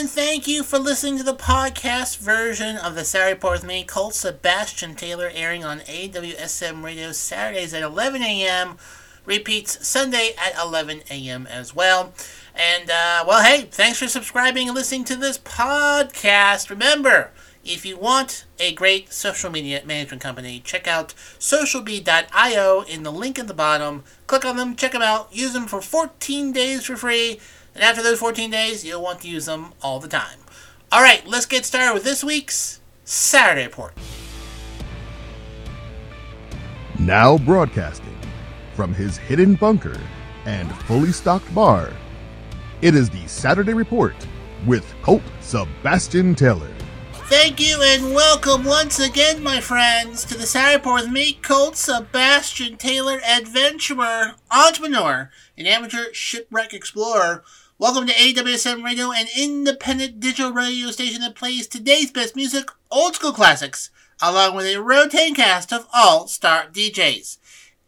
and thank you for listening to the podcast version of the Saturday Report with me, Colt Sebastian Taylor, airing on AWSM Radio Saturdays at 11 a.m. Repeats Sunday at 11 a.m. as well. And, uh, well, hey, thanks for subscribing and listening to this podcast. Remember, if you want a great social media management company, check out socialbee.io in the link at the bottom. Click on them, check them out, use them for 14 days for free. And after those 14 days, you'll want to use them all the time. All right, let's get started with this week's Saturday Report. Now broadcasting from his hidden bunker and fully stocked bar, it is the Saturday Report with Colt Sebastian Taylor. Thank you and welcome once again, my friends, to the Saturday Report with me, Colt Sebastian Taylor, adventurer, entrepreneur, and amateur shipwreck explorer. Welcome to AWSM Radio, an independent digital radio station that plays today's best music, old school classics, along with a rotating cast of all star DJs.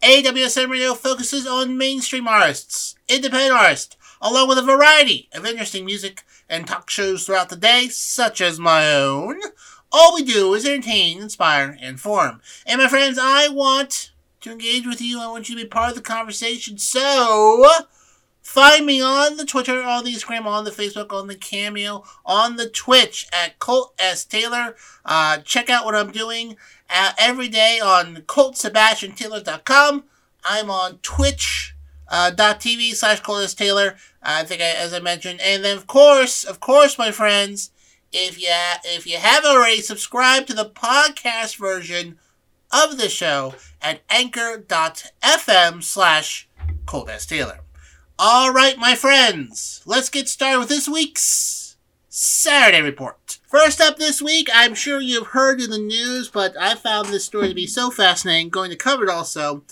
AWSM Radio focuses on mainstream artists, independent artists, along with a variety of interesting music and talk shows throughout the day, such as my own. All we do is entertain, inspire, and inform. And my friends, I want to engage with you. I want you to be part of the conversation. So, Find me on the Twitter, on the Instagram, on the Facebook, on the Cameo, on the Twitch at Colt S. Taylor. Uh, check out what I'm doing uh, every day on ColtSebastianTaylor.com. I'm on Twitch. Uh, .tv slash Colt. Taylor. I think I, as I mentioned, and then of course, of course, my friends, if you if you haven't already, subscribe to the podcast version of the show at anchor.fm slash Colt. Taylor. All right, my friends, let's get started with this week's Saturday Report. First up this week, I'm sure you've heard in the news, but I found this story to be so fascinating, going to cover it also.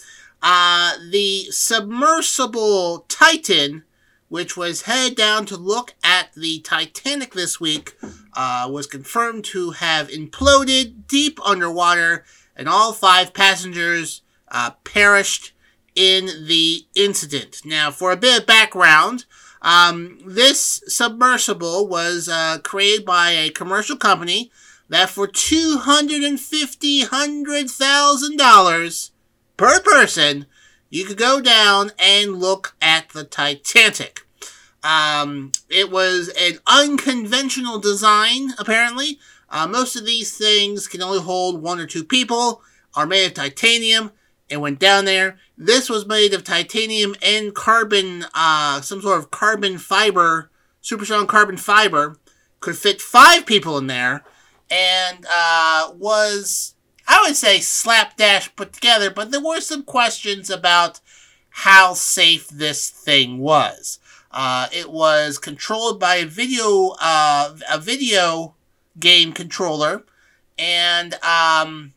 Uh, the submersible Titan, which was headed down to look at the Titanic this week, uh, was confirmed to have imploded deep underwater, and all five passengers uh, perished in the incident. Now, for a bit of background, um, this submersible was uh, created by a commercial company that for two hundred and fifty hundred thousand dollars per person, you could go down and look at the Titanic. Um, it was an unconventional design, apparently. Uh, most of these things can only hold one or two people, are made of titanium, and went down there. This was made of titanium and carbon, uh, some sort of carbon fiber, super strong carbon fiber. Could fit five people in there, and uh, was I would say slapdash put together. But there were some questions about how safe this thing was. Uh, it was controlled by a video, uh, a video game controller, and um,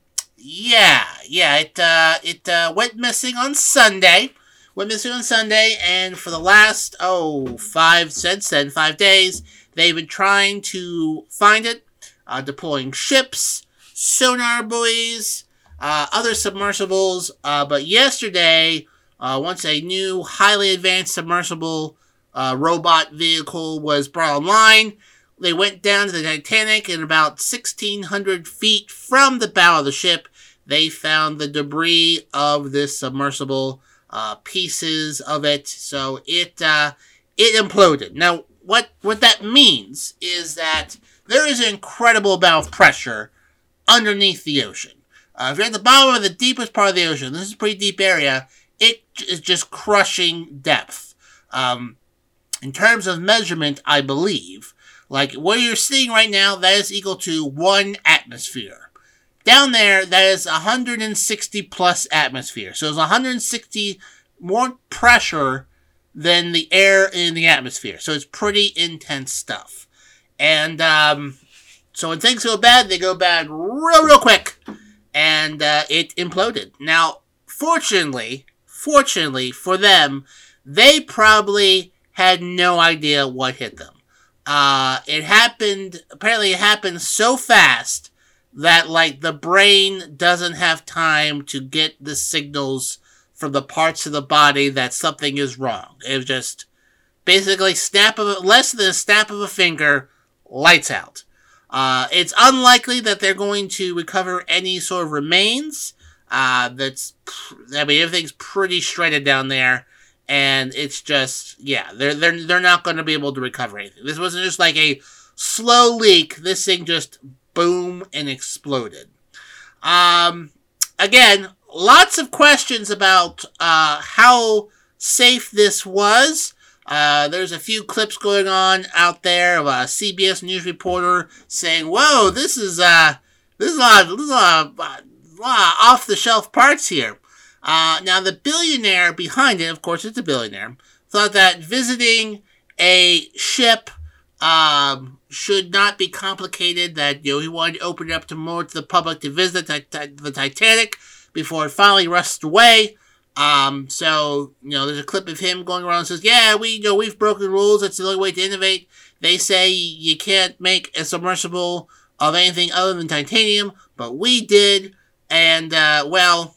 yeah, yeah, it uh, it uh, went missing on Sunday. Went missing on Sunday, and for the last oh five since then five days, they've been trying to find it, uh, deploying ships, sonar buoys, uh, other submersibles. Uh, but yesterday, uh, once a new highly advanced submersible uh, robot vehicle was brought online, they went down to the Titanic and about 1,600 feet from the bow of the ship they found the debris of this submersible, uh, pieces of it. So it uh, it imploded. Now, what what that means is that there is an incredible amount of pressure underneath the ocean. Uh, if you're at the bottom of the deepest part of the ocean, this is a pretty deep area. It is just crushing depth. Um, in terms of measurement, I believe, like what you're seeing right now, that is equal to one atmosphere. Down there, that is 160 plus atmosphere. So it's 160 more pressure than the air in the atmosphere. So it's pretty intense stuff. And um, so when things go bad, they go bad real, real quick. And uh, it imploded. Now, fortunately, fortunately for them, they probably had no idea what hit them. Uh, it happened, apparently, it happened so fast that like the brain doesn't have time to get the signals from the parts of the body that something is wrong. It just basically snap of a, less than a snap of a finger, lights out. Uh, it's unlikely that they're going to recover any sort of remains. Uh, that's, I mean, everything's pretty shredded down there, and it's just, yeah, they're they're they're not going to be able to recover anything. This wasn't just like a slow leak. This thing just boom and exploded. Um, again, lots of questions about uh, how safe this was. Uh, there's a few clips going on out there of a CBS News reporter saying, "Whoa, this is uh, this is a lot, this is a lot, of, off the shelf parts here." Uh, now, the billionaire behind it, of course, it's a billionaire, thought that visiting a ship um, should not be complicated. That you know he wanted to open it up to more to the public to visit the, the Titanic before it finally rusted away. Um, so you know, there's a clip of him going around and says, "Yeah, we you know we've broken rules. That's the only way to innovate." They say you can't make a submersible of anything other than titanium, but we did, and uh, well,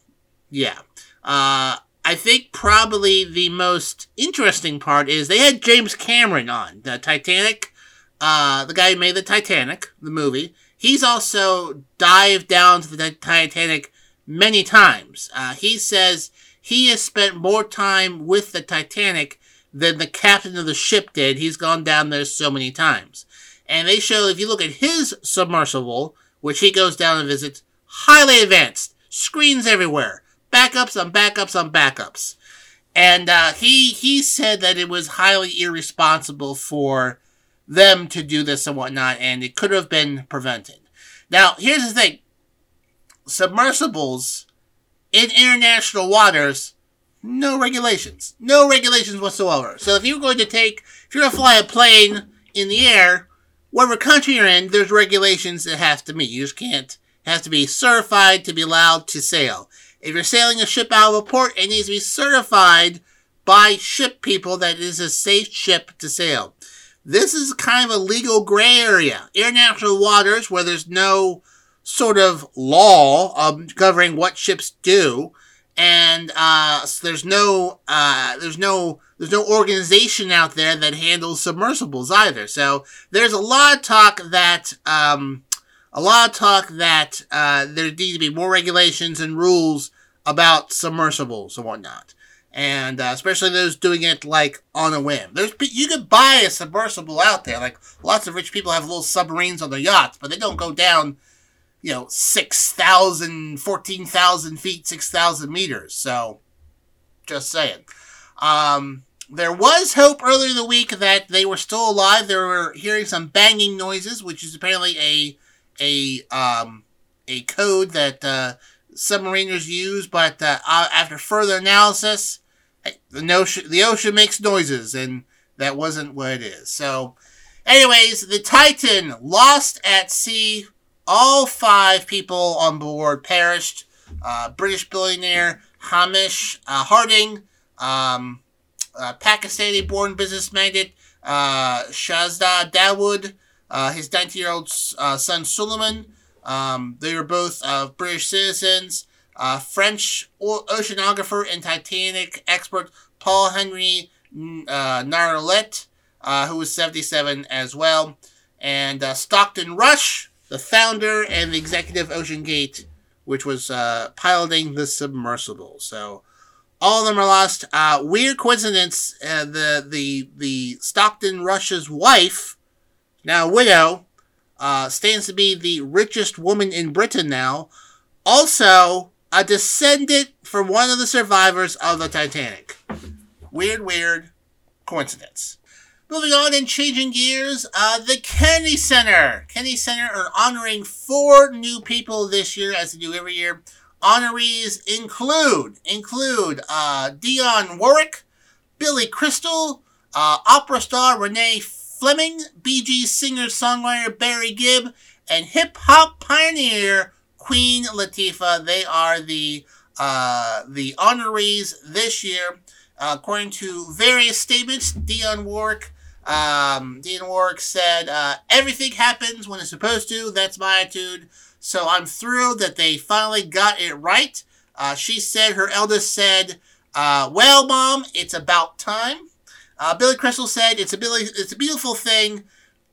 yeah. Uh, I think probably the most interesting part is they had James Cameron on the Titanic, uh, the guy who made the Titanic, the movie. He's also dived down to the Titanic many times. Uh, he says he has spent more time with the Titanic than the captain of the ship did. He's gone down there so many times. And they show, if you look at his submersible, which he goes down and visits, highly advanced, screens everywhere, backups on backups on backups. And uh, he he said that it was highly irresponsible for them to do this and whatnot, and it could have been prevented. Now, here's the thing: submersibles in international waters, no regulations. No regulations whatsoever. So if you're going to take, if you're going to fly a plane in the air, whatever country you're in, there's regulations that have to meet. You just can't, have to be certified to be allowed to sail. If you're sailing a ship out of a port, it needs to be certified by ship people that it is a safe ship to sail. This is kind of a legal gray area. International waters where there's no sort of law um, covering what ships do, and uh, so there's no uh, there's no there's no organization out there that handles submersibles either. So there's a lot of talk that um, a lot of talk that uh, there need to be more regulations and rules about submersibles and whatnot. And uh, especially those doing it like on a whim. There's you could buy a submersible out there. Like lots of rich people have little submarines on their yachts, but they don't go down you know, 6,000, 14,000 feet, 6,000 meters. So, just saying. Um, there was hope earlier in the week that they were still alive. They were hearing some banging noises, which is apparently a a um, a code that uh, submariners use. But uh, after further analysis, the ocean the ocean makes noises, and that wasn't what it is. So, anyways, the Titan lost at sea all five people on board perished. Uh, British billionaire Hamish uh, Harding, um, uh, Pakistani-born business magnate uh, Shahzad Dawood, uh, his 19-year-old uh, son Suleiman. Um, they were both British citizens. French oceanographer and Titanic expert Paul Henry uh, Narlet, who was 77 as well. And Stockton Rush, the founder and the executive OceanGate, which was uh, piloting the submersible. So all of them are lost. Uh, weird coincidence. Uh, the the the Stockton Rush's wife, now widow, uh, stands to be the richest woman in Britain now. Also, a descendant from one of the survivors of the Titanic. Weird, weird coincidence. Moving on and changing gears, uh, the Kennedy Center. Kennedy Center are honoring four new people this year, as they do every year. Honorees include include uh, Dionne Warwick, Billy Crystal, uh, opera star Renee Fleming, Bee Gees singer-songwriter Barry Gibb, and hip-hop pioneer Queen Latifah. They are the uh, the honorees this year. Uh, according to various statements, Dionne Warwick um, Dean Warwick said, uh, everything happens when it's supposed to. That's my attitude. So I'm thrilled that they finally got it right. Uh, she said, her eldest said, uh, well, mom, it's about time. Uh, Billy Crystal said, it's a, Billy, it's a beautiful thing.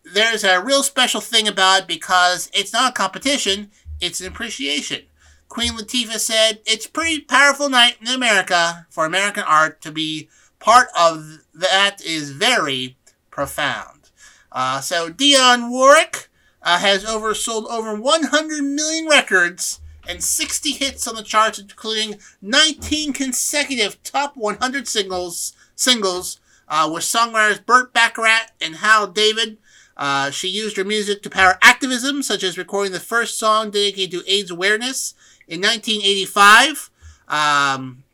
there's a real special thing about it because it's not a competition, it's an appreciation. Queen Latifah said, It's pretty powerful night in America for American art to be part of that is very profound. Uh, so Dionne Warwick uh, has oversold over 100 million records and 60 hits on the charts, including 19 consecutive top 100 singles singles uh, with songwriters Burt Bacharach and Hal David. Uh, she used her music to power activism, such as recording the first song dedicated to AIDS awareness in 1985. Um,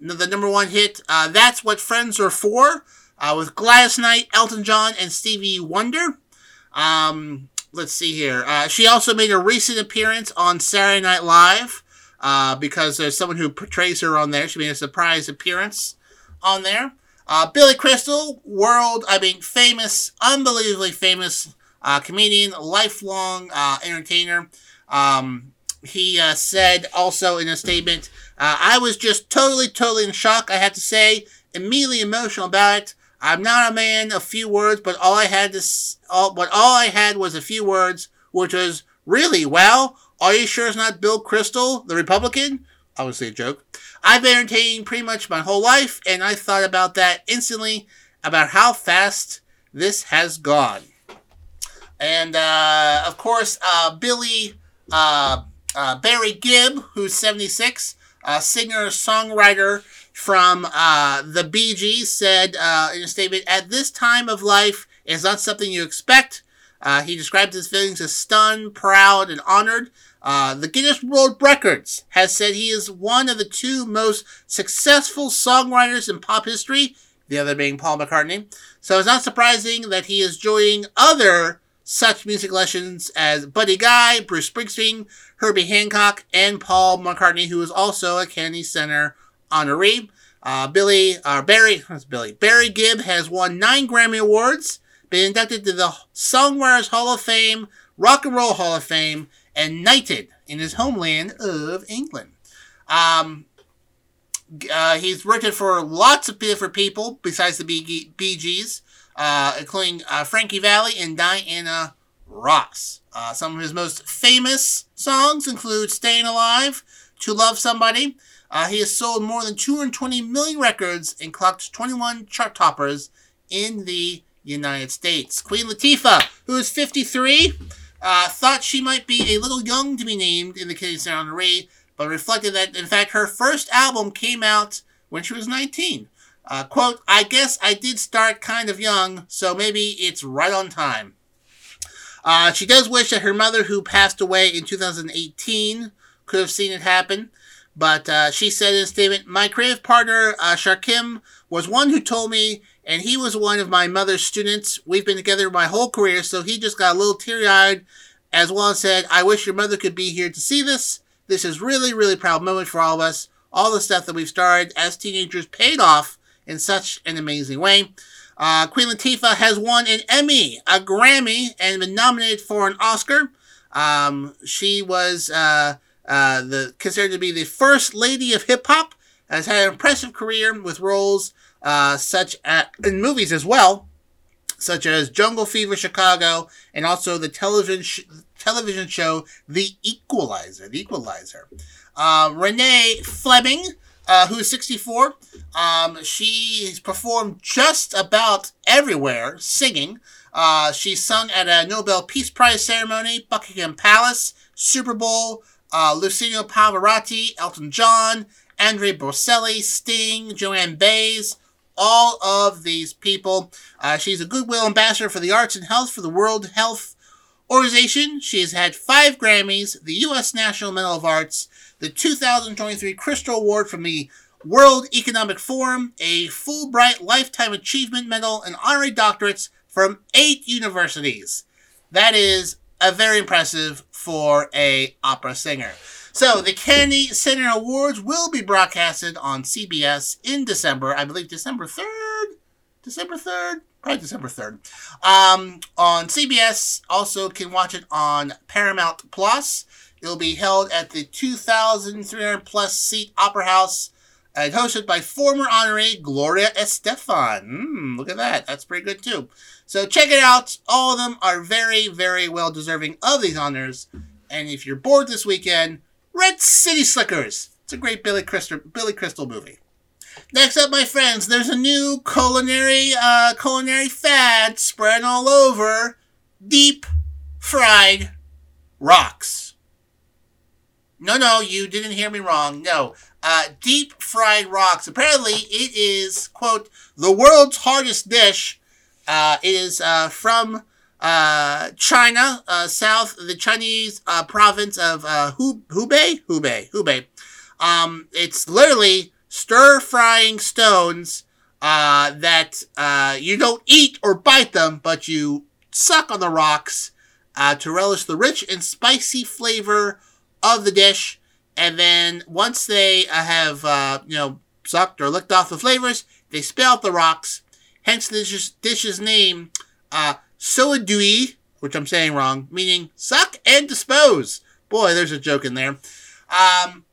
the number one hit, uh, That's What Friends Are For, uh, with Gladys Knight, Elton John, and Stevie Wonder. Um, let's see here. Uh, she also made a recent appearance on Saturday Night Live uh, because there's someone who portrays her on there. She made a surprise appearance on there. Uh, Billy Crystal, world, I mean, famous, unbelievably famous uh, comedian, lifelong uh, entertainer. Um, he uh, said also in a statement, I was just totally, totally in shock, I have to say, immediately emotional about it. I'm not a man of few words, but all I had to, all, but all I had was a few words, which was really well. Are you sure it's not Bill Crystal, the Republican? Obviously a joke. I've been entertained pretty much my whole life, and I thought about that instantly about how fast this has gone. And uh, of course, uh, Billy uh, uh Barry Gibb, who's 76, a singer songwriter from uh, the Bee Gees said uh, in a statement, At this time of life, it's not something you expect. He described his feelings as stunned, proud, and honored. Uh, the Guinness World Records has said he is one of the two most successful songwriters in pop history, the other being Paul McCartney. So it's not surprising that he is joining other such music legends as Buddy Guy, Bruce Springsteen, Herbie Hancock, and Paul McCartney, who is also a Kennedy Center honoree. Uh, Billy, uh, Barry, that's Billy, Barry Gibb has won nine Grammy Awards, been inducted to the Songwriters Hall of Fame, Rock and Roll Hall of Fame, and knighted in his homeland of England. Um, uh, he's written for lots of different people besides the Bee, Bee Gees, uh, including uh, Frankie Valli and Diana Ross. Uh, some of his most famous songs include Staying Alive, To Love Somebody, uh, he has sold more than 220 million records and clocked 21 chart toppers in the United States. Queen Latifah, who is 53, uh, thought she might be a little young to be named in the Kennedy Center honoree, but reflected that, in fact, her first album came out when she was 19. Uh, quote, I guess I did start kind of young, so maybe it's right on time. Uh, she does wish that her mother, who passed away in 2018, could have seen it happen. But uh, she said in a statement, My creative partner, uh, Shakim, was one who told me, and he was one of my mother's students. We've been together my whole career, so he just got a little teary eyed as well and said, I wish your mother could be here to see this. This is really, really proud moment for all of us. All the stuff that we've started as teenagers paid off in such an amazing way. Uh, Queen Latifah has won an Emmy, a Grammy, and been nominated for an Oscar. Um, she was uh, uh, the considered to be the first lady of hip hop, has had an impressive career with roles uh, such as, in movies as well, such as Jungle Fever Chicago, and also the television sh- television show The Equalizer. The Equalizer. Uh, Renee Fleming, uh, who is 64, um, she's performed just about everywhere singing. Uh, she sung at a Nobel Peace Prize ceremony, Buckingham Palace, Super Bowl, uh, Luciano Pavarotti, Elton John, Andre Bocelli, Sting, Joanne Baez, all of these people. Uh, she's a goodwill ambassador for the arts and health for the World Health Organization. She has had five Grammys, the U.S. National Medal of Arts, the 2023 Crystal Award from the World Economic Forum, a Fulbright Lifetime Achievement Medal, and honorary doctorates from eight universities. That is a very impressive for a opera singer. So the Kennedy Center Awards will be broadcasted on CBS in December. I believe December third. December third, probably December third. Um, on CBS, also can watch it on Paramount Plus. It'll be held at the 2,300 plus seat Opera House and hosted by former honoree Gloria Estefan. Mm, look at that. That's pretty good too. So check it out. All of them are very, very well deserving of these honors. And if you're bored this weekend, Red City Slickers. It's a great Billy Crystal, Billy Crystal movie. Next up, my friends, there's a new culinary uh, culinary fad spread all over: deep fried rocks. No, no, you didn't hear me wrong. No, uh, deep fried rocks. Apparently, it is quote the world's hardest dish. Uh, it is uh, from uh, China, uh, south the Chinese uh, province of uh, Hubei, Hubei, Hubei. Um, it's literally stir frying stones uh, that uh, you don't eat or bite them, but you suck on the rocks uh, to relish the rich and spicy flavor of the dish. And then once they uh, have, uh, you know, sucked or licked off the flavors, they spit out the rocks. Hence the dish's, dish's name, uh, Soadui, which I'm saying wrong, meaning suck and dispose. Boy, there's a joke in there. Um,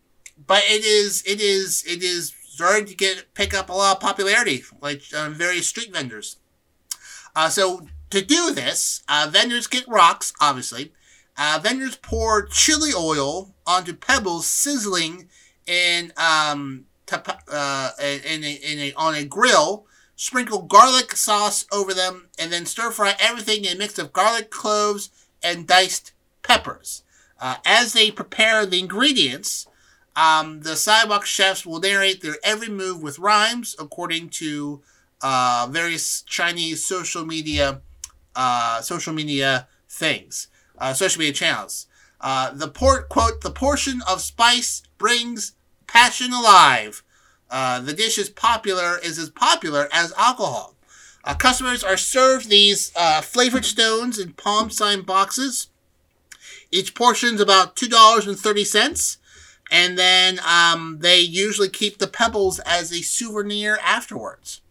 but it is it is it is starting to get pick up a lot of popularity, like um, various street vendors. Uh, so to do this, uh, vendors get rocks, obviously. Uh, vendors pour chili oil onto pebbles, sizzling in um, uh, in, a, in a, on a grill. Sprinkle garlic sauce over them, and then stir fry everything in a mix of garlic cloves and diced peppers. Uh, as they prepare the ingredients, um, the sidewalk chefs will narrate their every move with rhymes, according to uh, various Chinese social media uh, social media things, uh, social media channels. Uh, the port quote: "The portion of spice brings passion alive." Uh, the dish is popular is as popular as alcohol. Uh, customers are served these flavored stones in palm sign boxes. Each portion is about two dollars and thirty cents and then um, they usually keep the pebbles as a souvenir afterwards.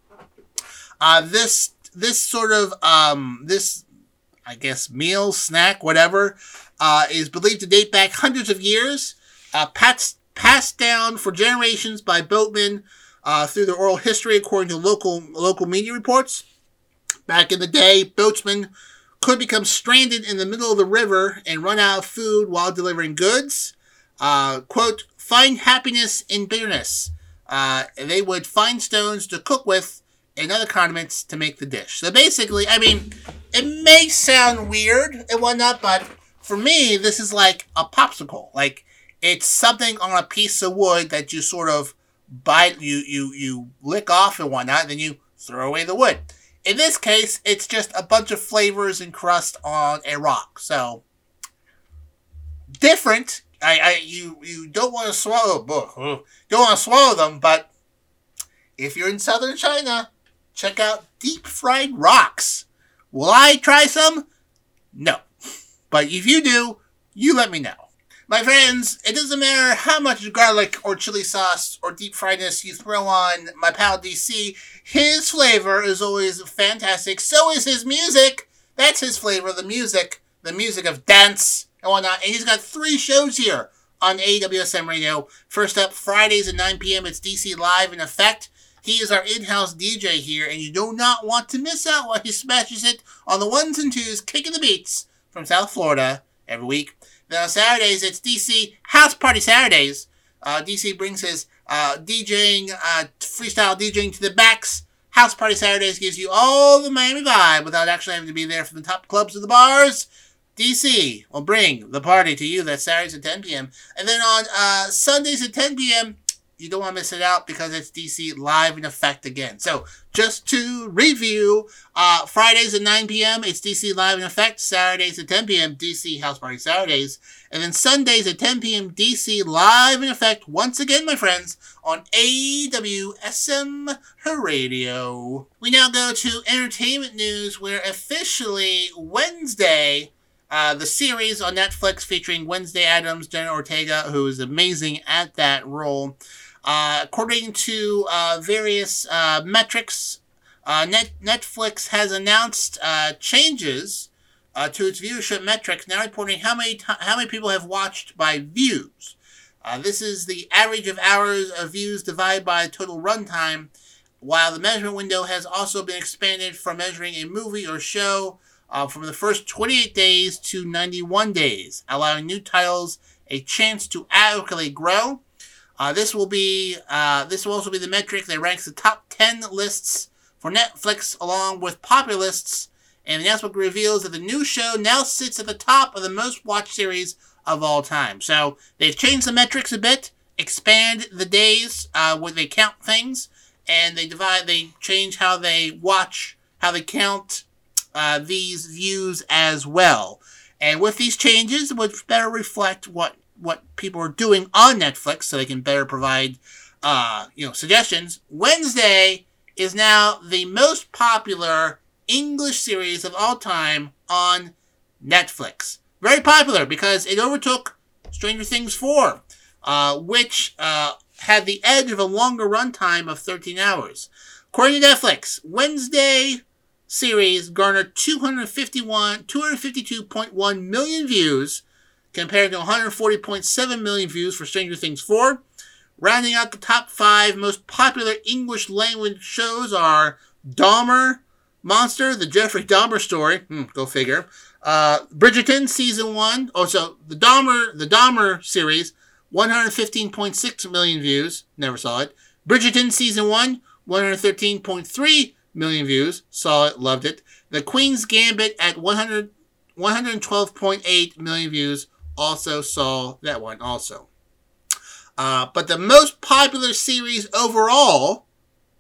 Uh, this this sort of um, this I guess meal snack whatever uh, is believed to date back hundreds of years, uh, passed passed down for generations by boatmen uh, through their oral history, according to local local media reports. Back in the day, boatsmen could become stranded in the middle of the river and run out of food while delivering goods. Uh, quote, find happiness in bitterness. Uh, they would find stones to cook with and other condiments to make the dish. So basically, I mean, it may sound weird and whatnot, but for me, this is like a popsicle. Like, it's something on a piece of wood that you sort of bite, you, you, you lick off and whatnot, then you throw away the wood. In this case, it's just a bunch of flavors and crust on a rock. So, different, I, I you you don't want to swallow. Don't want to swallow them, but if you're in southern China, check out deep fried rocks. Will I try some? No. But if you do, you let me know. My friends, it doesn't matter how much garlic or chili sauce or deep friedness you throw on my pal DC, his flavor is always fantastic. So is his music. That's his flavor, the music, the music of dance and whatnot. And he's got three shows here on AWSM Radio. First up, Fridays at 9 p.m. It's DC Live in Effect. He is our in-house DJ here, and you do not want to miss out while he smashes it on the ones and twos, kicking the beats from South Florida every week. On Saturdays, it's DC House Party Saturdays. Uh, DC brings his uh, DJing, uh, freestyle DJing to the backs. House Party Saturdays gives you all the Miami vibe without actually having to be there for the top clubs or the bars. DC will bring the party to you. That's Saturdays at 10 p.m. And then on uh, Sundays at 10 p.m., you don't want to miss it out because it's DC live in effect again. So just to review, uh, Fridays at 9 p.m. it's DC live in effect. Saturdays at 10 p.m. DC House Party Saturdays, and then Sundays at 10 p.m. DC live in effect once again, my friends, on AWSM Radio. We now go to entertainment news, where officially Wednesday uh, the series on Netflix featuring Wednesday Addams, Jenna Ortega, who is amazing at that role. Uh, according to uh, various uh, metrics, uh, Net- Netflix has announced changes to its viewership metrics, now reporting how many t- how many people have watched by views. this is the average of hours of views divided by total runtime while the measurement window has also been expanded from measuring a movie or show uh, from the first 28 days to 91 days, allowing new titles a chance to adequately grow. Uh, this will be uh, this will also be the metric that ranks the top 10 lists for Netflix along with popular lists. And the announcement reveals that the new show now sits at the top of the most watched series of all time. So they've changed the metrics a bit, expand the days uh, where they count things, and they divide. They change how they watch, how they count uh, these views as well. And with these changes, it would better reflect what what people are doing on Netflix, so they can better provide uh, you know suggestions. Wednesday is now the most popular English series of all time on Netflix. Very popular because it overtook Stranger Things 4, uh, which uh, had the edge of a longer runtime of 13 hours. According to Netflix, Wednesday series garnered 251, 252.1 million views compared to 140.7 million views for Stranger Things 4. Rounding out the top five most popular English language shows are Dahmer, Monster, the Jeffrey Dahmer story. Hmm, go figure. Uh, Bridgerton season one. Oh, so the Dahmer, the Dahmer series, 115.6 million views. Never saw it. Bridgerton season one, 113.3 million views. Saw it, loved it. The Queen's Gambit at 100, 112.8 million views. Also saw that one also. Uh, but the most popular series overall,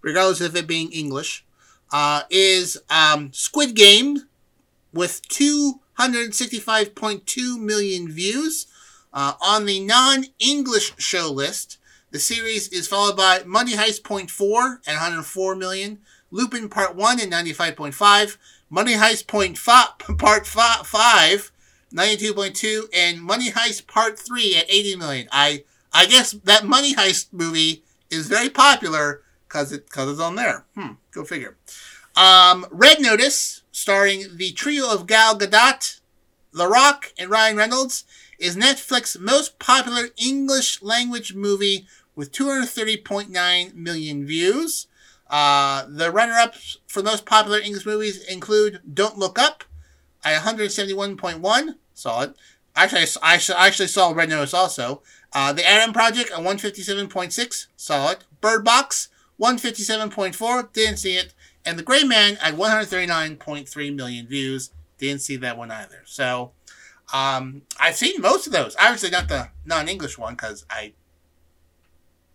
regardless of it being English, uh, is um, Squid Game with 265.2 million views. Uh, on the non English show list, the series is followed by Money Heist Point 4 at 104 million, Lupin Part 1 at 95.5, Money Heist Point Part 5, 92.2, and Money Heist Part 3 at 80 million. I I guess that Money Heist movie is very popular because it, cause it's on there. Hmm, go figure. Um, Red Notice, starring the trio of Gal Gadot, The Rock, and Ryan Reynolds, is Netflix's most popular English language movie with 230.9 million views. Uh, the runner-ups for most popular English movies include Don't Look Up at 171.1, it. Actually, I, I actually saw Red Notice also. Uh, the Adam Project at 157.6, saw it. Bird Box, 157.4, didn't see it. And The Gray Man at 139.3 million views, didn't see that one either. So, um, I've seen most of those. Obviously, not the non-English one because I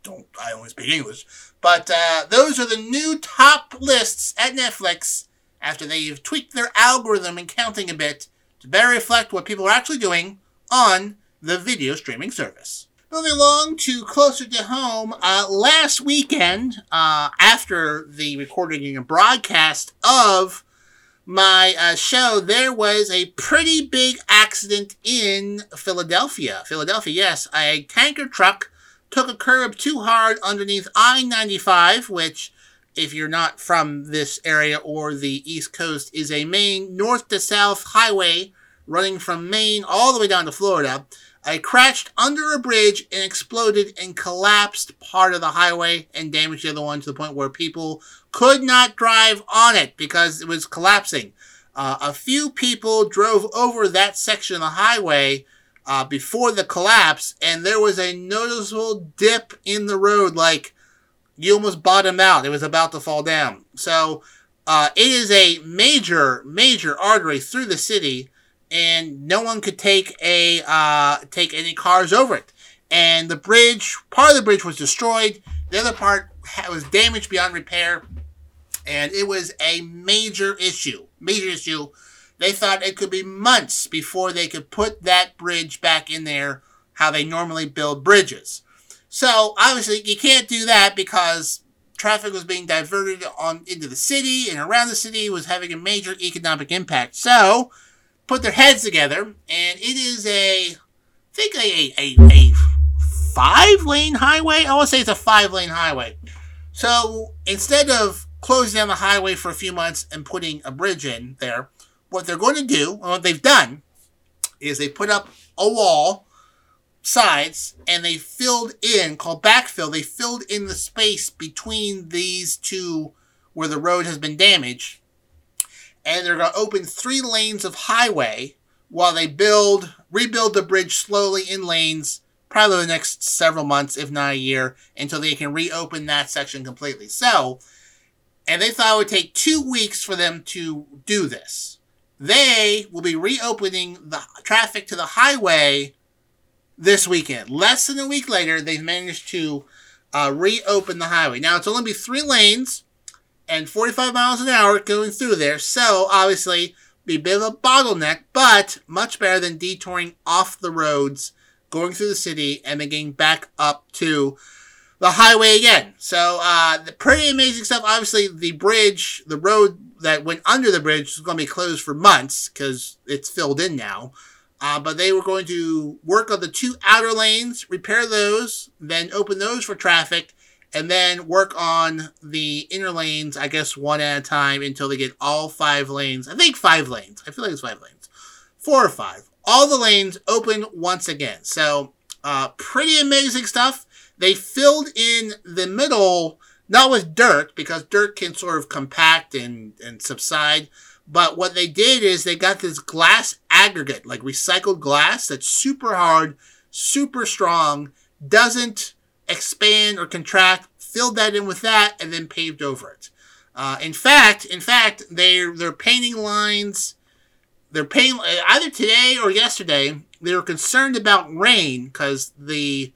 don't. I only speak English. But uh, those are the new top lists at Netflix after they've tweaked their algorithm and counting a bit to better reflect what people are actually doing on the video streaming service. Moving along to closer to home, uh, last weekend, uh, after the recording and broadcast of my uh, show, there was a pretty big accident in Philadelphia. Philadelphia, yes. A tanker truck took a curb too hard underneath I 95, which, if you're not from this area or the East Coast, is a main north to south highway running from Maine all the way down to Florida. I crashed under a bridge and exploded and collapsed part of the highway and damaged the other one to the point where people could not drive on it because it was collapsing. Uh, a few people drove over that section of the highway uh, before the collapse, and there was a noticeable dip in the road, like you almost bottomed out. It was about to fall down. So uh, it is a major, major artery through the city and no one could take a uh, take any cars over it. And the bridge, part of the bridge was destroyed. The other part was damaged beyond repair, and it was a major issue. Major issue. They thought it could be months before they could put that bridge back in there, how they normally build bridges. So obviously you can't do that because traffic was being diverted on into the city and around the city was having a major economic impact. So put their heads together, and it is a, I think a, a, a five lane highway. I want to say it's a five lane highway. So instead of closing down the highway for a few months and putting a bridge in there, what they're going to do, and what they've done, is they put up a wall sides and they filled in, called backfill, they filled in the space between these two where the road has been damaged. And they're going to open three lanes of highway while they build, rebuild the bridge slowly in lanes, probably the next several months, if not a year, until they can reopen that section completely. So, and they thought it would take two weeks for them to do this. They will be reopening the traffic to the highway this weekend. Less than a week later, they've managed to uh, reopen the highway. Now, it's only be three lanes and 45 miles an hour going through there, so obviously be a bit of a bottleneck, but much better than detouring off the roads, going through the city, and then getting back up to the highway again. So, uh, pretty amazing stuff. Obviously, the bridge, the road that went under the bridge is going to be closed for months because it's filled in now. Uh, but they were going to work on the two outer lanes, repair those, then open those for traffic, and then work on the inner lanes, I guess, one at a time until they get all five lanes. I think five lanes. I feel like it's five lanes. Four or five. All the lanes open once again. So, uh, pretty amazing stuff. They filled in the middle, not with dirt, because dirt can sort of compact and, and subside. But what they did is they got this glass aggregate, like recycled glass, that's super hard, super strong, doesn't expand or contract. Filled that in with that, and then paved over it. Uh, in fact, in fact, they're they're painting lines. They're painting either today or yesterday. They were concerned about rain because the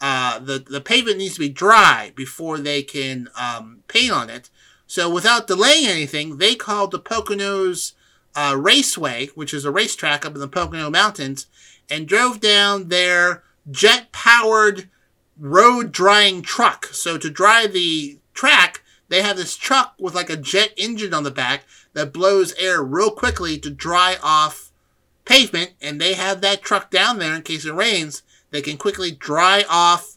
uh, the the pavement needs to be dry before they can um, paint on it. So without delaying anything, they called the Poconos uh, Raceway, which is a racetrack up in the Pocono Mountains, and drove down their jet-powered road drying truck. So to dry the track, they have this truck with like a jet engine on the back that blows air real quickly to dry off pavement, and they have that truck down there in case it rains they can quickly dry off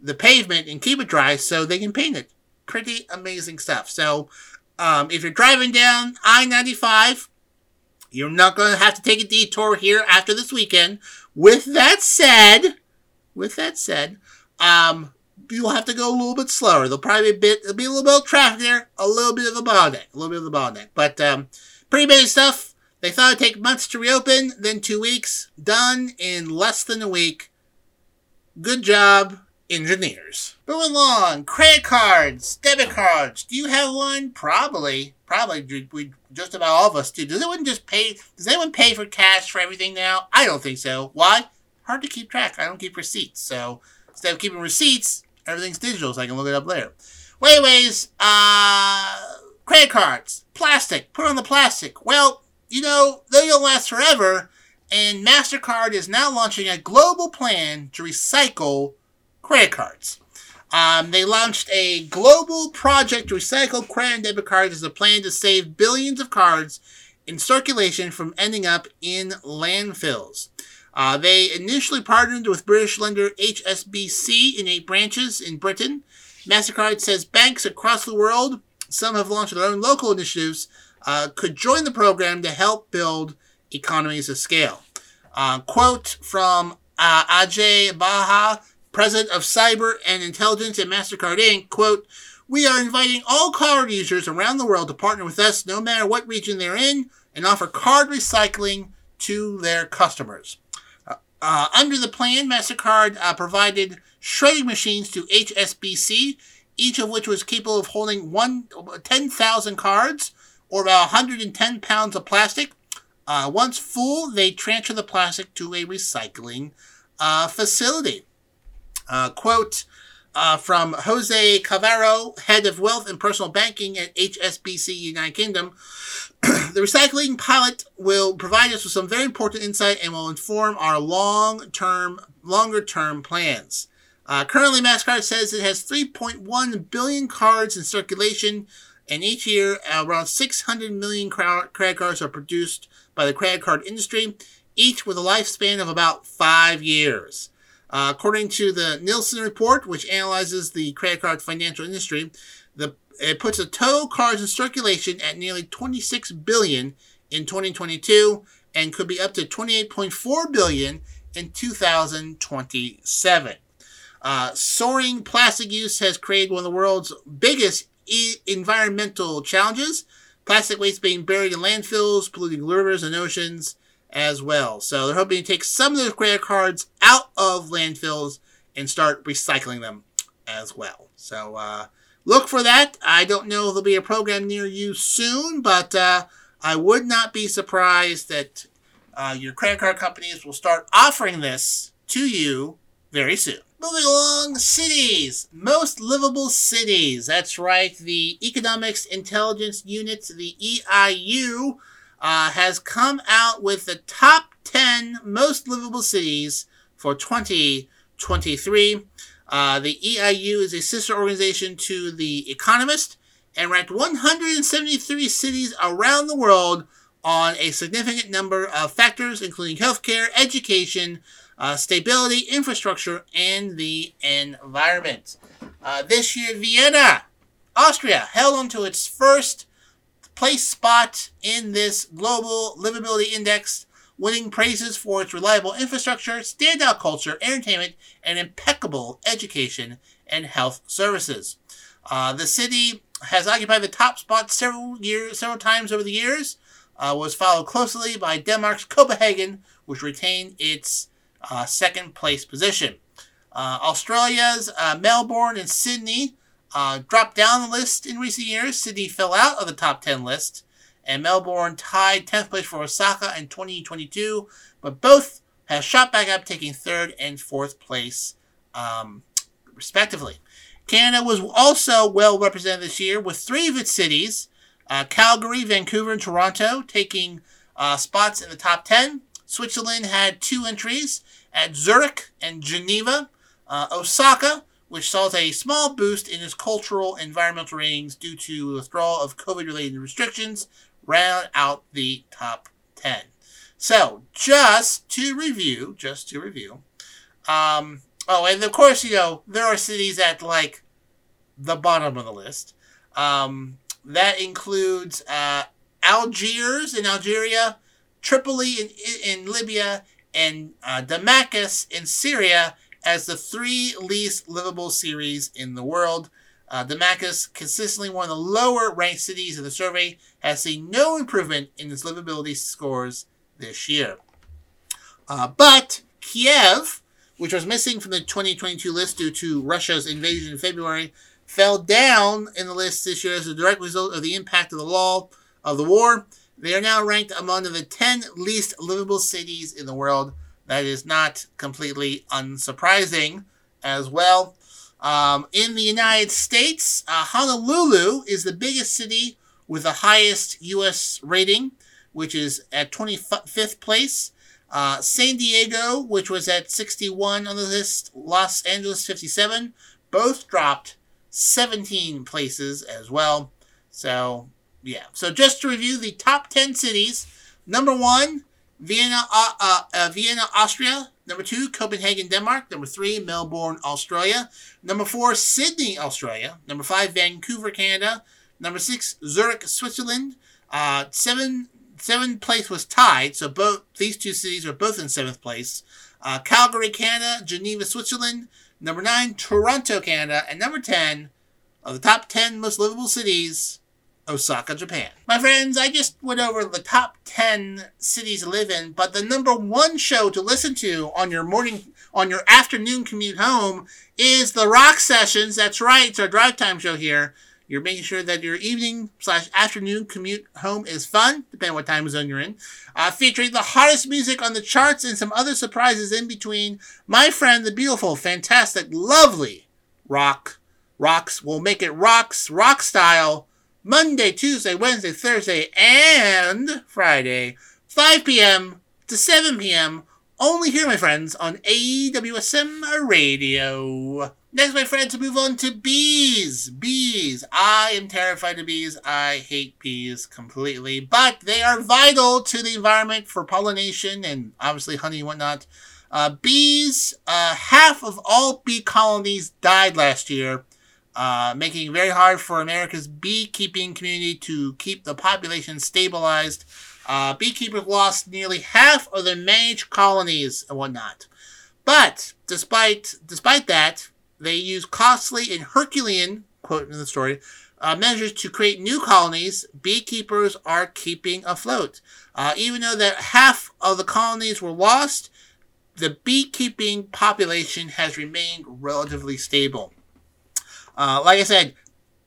the pavement and keep it dry so they can paint it. Pretty amazing stuff. So, um, if you're driving down I 95, you're not going to have to take a detour here after this weekend. With that said, with that said, um, you'll have to go a little bit slower. There'll probably be a bit, there'll be a little bit of traffic there, a little bit of a bottleneck, a little bit of a bottleneck. But um, pretty basic stuff. They thought it'd take months to reopen, then two weeks, done in less than a week. Good job, engineers. Moving along, credit cards, debit cards. Do you have one? Probably. Probably we just about all of us do. Does anyone just pay does anyone pay for cash for everything now? I don't think so. Why? Hard to keep track. I don't keep receipts. So instead of keeping receipts, everything's digital so I can look it up later. Well anyways, uh credit cards. Plastic. Put on the plastic. Well, you know, they don't last forever and MasterCard is now launching a global plan to recycle credit cards. Um, they launched a global project to recycle credit and debit cards as a plan to save billions of cards in circulation from ending up in landfills. Uh, they initially partnered with British lender HSBC in eight branches in Britain. MasterCard says banks across the world, some have launched their own local initiatives, uh, could join the program to help build economies of scale. Uh, quote from uh, Ajay Bhalla, president of Cyber and Intelligence at MasterCard Inc., quote, we are inviting all card users around the world to partner with us no matter what region they're in and offer card recycling to their customers. Uh, uh under the plan, MasterCard uh, provided shredding machines to HSBC, each of which was capable of holding one, 10,000 cards or about 110 pounds of plastic. Uh, once full, they transfer the plastic to a recycling uh, facility. Uh, quote uh, from Jose Cavero, head of wealth and personal banking at HSBC United Kingdom. the recycling pilot will provide us with some very important insight and will inform our long-term, longer-term plans. Uh, currently, Mastercard says it has 3.1 billion cards in circulation, and each year around 600 million credit cards are produced by the credit card industry, each with a lifespan of about five years. Uh, according to the Nilson report, which analyzes the credit card financial industry, the it puts the total cards in circulation at nearly 26 billion in 2022 and could be up to 28.4 billion in 2027. Uh, soaring plastic use has created one of the world's biggest e- environmental challenges. Plastic waste being buried in landfills, polluting rivers and oceans as well. So they're hoping to take some of those credit cards out of landfills and start recycling them as well. So uh, look for that. I don't know if there'll be a program near you soon, but uh, I would not be surprised that uh, your credit card companies will start offering this to you very soon. Moving along, cities. Most livable cities. That's right. The Economics Intelligence Unit, the EIU, uh, has come out with the top 10 most livable cities for 2023. Uh, the EIU is a sister organization to The Economist and ranked 173 cities around the world on a significant number of factors, including healthcare, education, uh, stability, infrastructure, and the environment. Uh, this year, Vienna, Austria, held onto its first place spot in this global livability index, winning praises for its reliable infrastructure, standout culture, entertainment, and impeccable education and health services. Uh, the city has occupied the top spot several years, several times over the years. Uh, was followed closely by Denmark's Copenhagen, which retained its uh, second place position. Uh, Australia's uh, Melbourne and Sydney uh, dropped down the list in recent years. Sydney fell out of the top 10 list, and Melbourne tied 10th place for Osaka in 2022, but both have shot back up, taking third and fourth place, um, respectively. Canada was also well represented this year with three of its cities uh, Calgary, Vancouver, and Toronto taking uh, spots in the top 10. Switzerland had two entries at Zurich and Geneva. Uh, Osaka, which saw a small boost in its cultural environmental ratings due to withdrawal of COVID related restrictions, round out the top 10. So, just to review, just to review, um, oh, and of course, you know, there are cities at like the bottom of the list. Um, that includes uh, Algiers in Algeria, Tripoli in, in Libya, and uh, Damascus in Syria as the three least livable cities in the world. Uh, Damascus, consistently one of the lower ranked cities in the survey, has seen no improvement in its livability scores this year. Uh, but Kiev, which was missing from the 2022 list due to Russia's invasion in February, fell down in the list this year as a direct result of the impact of the law of the war. They are now ranked among the 10 least livable cities in the world. That is not completely unsurprising as well. Um, in the United States, uh, Honolulu is the biggest city with the highest U.S. rating, which is at 25th place. Uh, San Diego, which was at 61 on the list, Los Angeles 57, both dropped 17 places as well. So, yeah. So, just to review the top 10 cities number one, Vienna, uh, uh, uh, Vienna, Austria. Number two, Copenhagen, Denmark. Number three, Melbourne, Australia. Number four, Sydney, Australia. Number five, Vancouver, Canada. Number six, Zurich, Switzerland. Uh, seven, seventh place was tied, so both these two cities are both in seventh place. Uh, Calgary, Canada. Geneva, Switzerland. Number nine, Toronto, Canada. And number 10 of the top 10 most livable cities, Osaka, Japan. My friends, I just went over the top 10 cities to live in, but the number one show to listen to on your morning, on your afternoon commute home is the Rock Sessions. That's right, it's our drive time show here. You're making sure that your evening slash afternoon commute home is fun, depending what time zone you're in. Uh, featuring the hottest music on the charts and some other surprises in between. My friend, the beautiful, fantastic, lovely Rock. Rocks will make it rocks, rock style, Monday, Tuesday, Wednesday, Thursday, and Friday, 5 p.m. to 7 p.m. Only here, my friends, on AWSM Radio. Next, my friends, move on to bees. Bees. I am terrified of bees. I hate bees completely, but they are vital to the environment for pollination and obviously honey and whatnot. Uh, bees, uh, half of all bee colonies died last year, uh, making it very hard for America's beekeeping community to keep the population stabilized. uh, beekeepers lost nearly half of their managed colonies and whatnot. But despite despite that, they used costly and Herculean, quote in the story, uh, measures to create new colonies. Beekeepers are keeping afloat. Uh, even though that half of the colonies were lost, the beekeeping population has remained relatively stable. Uh, like I said,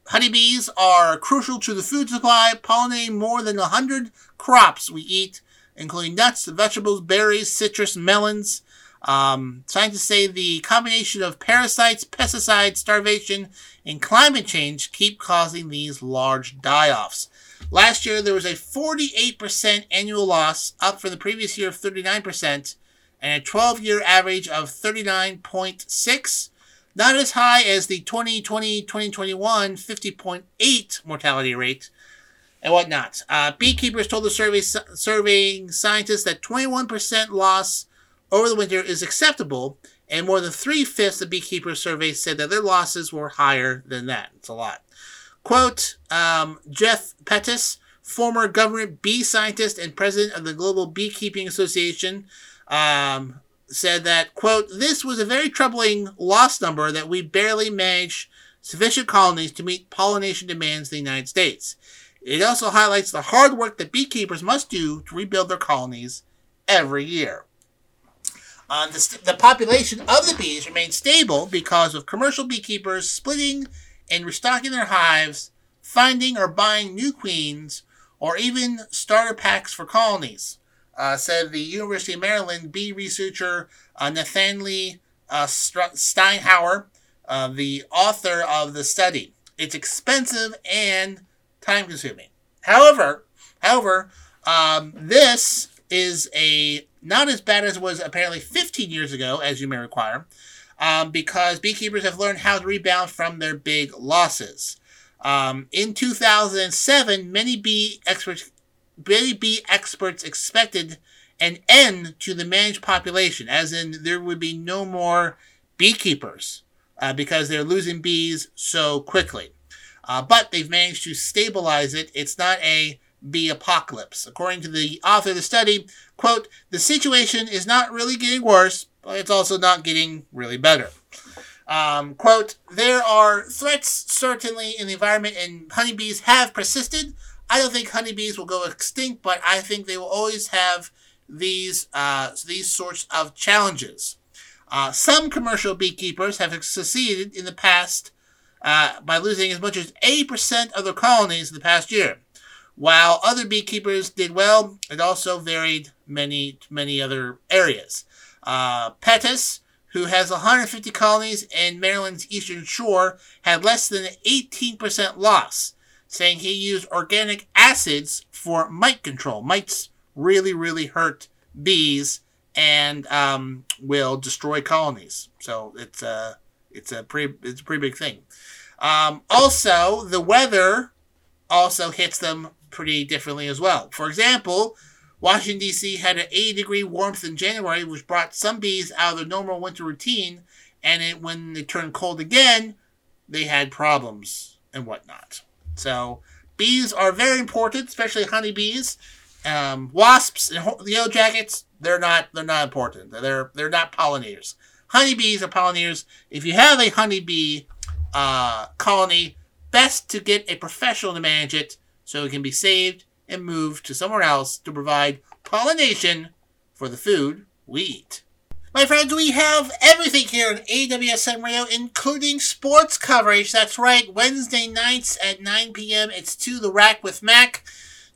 honeybees are crucial to the food supply, pollinating more than 100 crops we eat, including nuts, vegetables, berries, citrus, melons. Um, scientists say the combination of parasites, pesticides, starvation, and climate change keep causing these large die offs. Last year, there was a 48% annual loss, up from the previous year of 39%, and a 12 year average of 39.6, not as high as the 2020 2021 50.8 mortality rate and whatnot. Uh, beekeepers told the survey, surveying scientists that 21% loss over the winter is acceptable, and more than three fifths of beekeepers surveyed said that their losses were higher than that. It's a lot. Quote um, Jeff Pettis, former government bee scientist and president of the Global Beekeeping Association, um, said that, quote, this was a very troubling loss number that we barely managed sufficient colonies to meet pollination demands in the United States. It also highlights the hard work that beekeepers must do to rebuild their colonies every year. Uh, the, the population of the bees remained stable because of commercial beekeepers splitting and restocking their hives, finding or buying new queens, or even starter packs for colonies, uh, said the University of Maryland bee researcher uh, Nathaniel uh, Steinhauer, uh, the author of the study. It's expensive and time consuming. However, however, um, this is a not as bad as it was apparently 15 years ago, as you may require, um, because beekeepers have learned how to rebound from their big losses. Um, in 2007, many bee experts, many bee experts expected an end to the managed population, as in there would be no more beekeepers uh, because they're losing bees so quickly. Uh, but they've managed to stabilize it. It's not a bee apocalypse. According to the author of the study, quote, the situation is not really getting worse, but it's also not getting really better. Um, quote, there are threats certainly in the environment and honeybees have persisted. I don't think honeybees will go extinct, but I think they will always have these, uh, these sorts of challenges. Uh, some commercial beekeepers have succeeded in the past uh, by losing as much as 80% of their colonies in the past year. While other beekeepers did well, it also varied many, many other areas. Uh, Pettis, who has 150 colonies in Maryland's eastern shore, had less than 18% loss, saying he used organic acids for mite control. Mites really, really hurt bees and um, will destroy colonies. So it's a it's a pretty it's a pretty big thing. Um, also, the weather also hits them pretty differently as well. For example, Washington, D.C. had an 80 degree warmth in January, which brought some bees out of their normal winter routine, and it, when they turned cold again, they had problems and whatnot. So, bees are very important, especially honeybees. Um, wasps and yellow jackets, they're not they're not important. They're they're not pollinators. Honeybees are pollinators. If you have a honeybee uh, colony, best to get a professional to manage it so it can be saved and moved to somewhere else to provide pollination for the food we eat. My friends, we have everything here on AWSM Radio, including sports coverage. That's right, Wednesday nights at 9 p.m. It's To the Rack with Mac.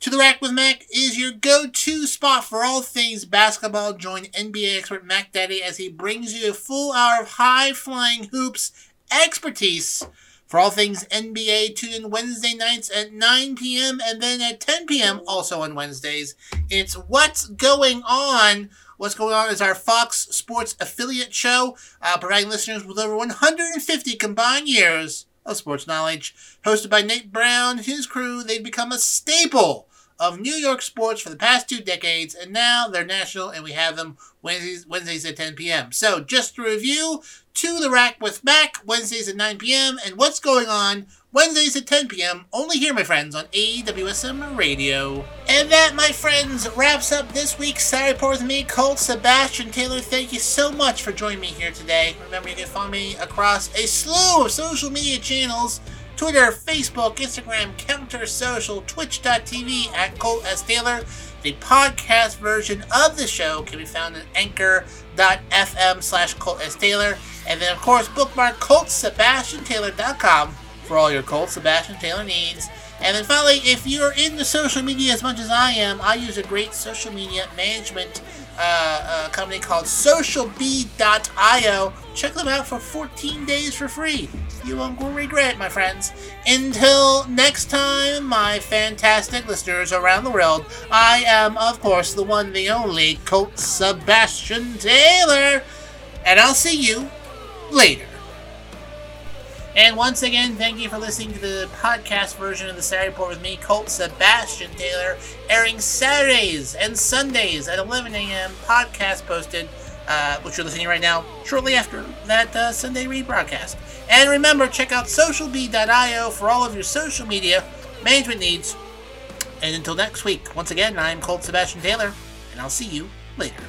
To the Rack with Mac is your go to spot for all things basketball. Join NBA expert Mac Daddy as he brings you a full hour of high flying hoops expertise for all things NBA, tune in Wednesday nights at 9 p.m. and then at 10 p.m. also on Wednesdays. It's What's Going On. What's Going On is our Fox Sports affiliate show, uh, providing listeners with over 150 combined years of sports knowledge. Hosted by Nate Brown and his crew, they've become a staple of New York sports for the past two decades, and now they're national, and we have them Wednesdays, Wednesdays at 10 p.m. So, just to review, To the Rack with Mac, Wednesdays at 9 p.m., and What's Going On, Wednesdays at 10 p.m., only here, my friends, on AWSM Radio. And that, my friends, wraps up this week's Saturday Report with me, Colt Sebastian Taylor. Thank you so much for joining me here today. Remember, you can find me across a slew of social media channels Twitter, Facebook, Instagram, Counter Social, Twitch.tv at Colt S. Taylor. The podcast version of the show can be found at anchor.fm slash Colt S. Taylor. And then, of course, bookmark ColtSebastianTaylor.com for all your Colt Sebastian Taylor needs. And then finally, if you're into social media as much as I am, I use a great social media management uh, uh, company called SocialBee.io. Check them out for 14 days for free. You won't regret, it, my friends. Until next time, my fantastic listeners around the world, I am, of course, the one, the only Colt Sebastian Taylor. And I'll see you later. And once again, thank you for listening to the podcast version of the Saturday Report with me, Colt Sebastian Taylor, airing Saturdays and Sundays at 11 a.m. Podcast posted, uh, which you're listening right now, shortly after that uh, Sunday rebroadcast. And remember, check out socialbee.io for all of your social media management needs. And until next week, once again, I'm Colt Sebastian Taylor, and I'll see you later.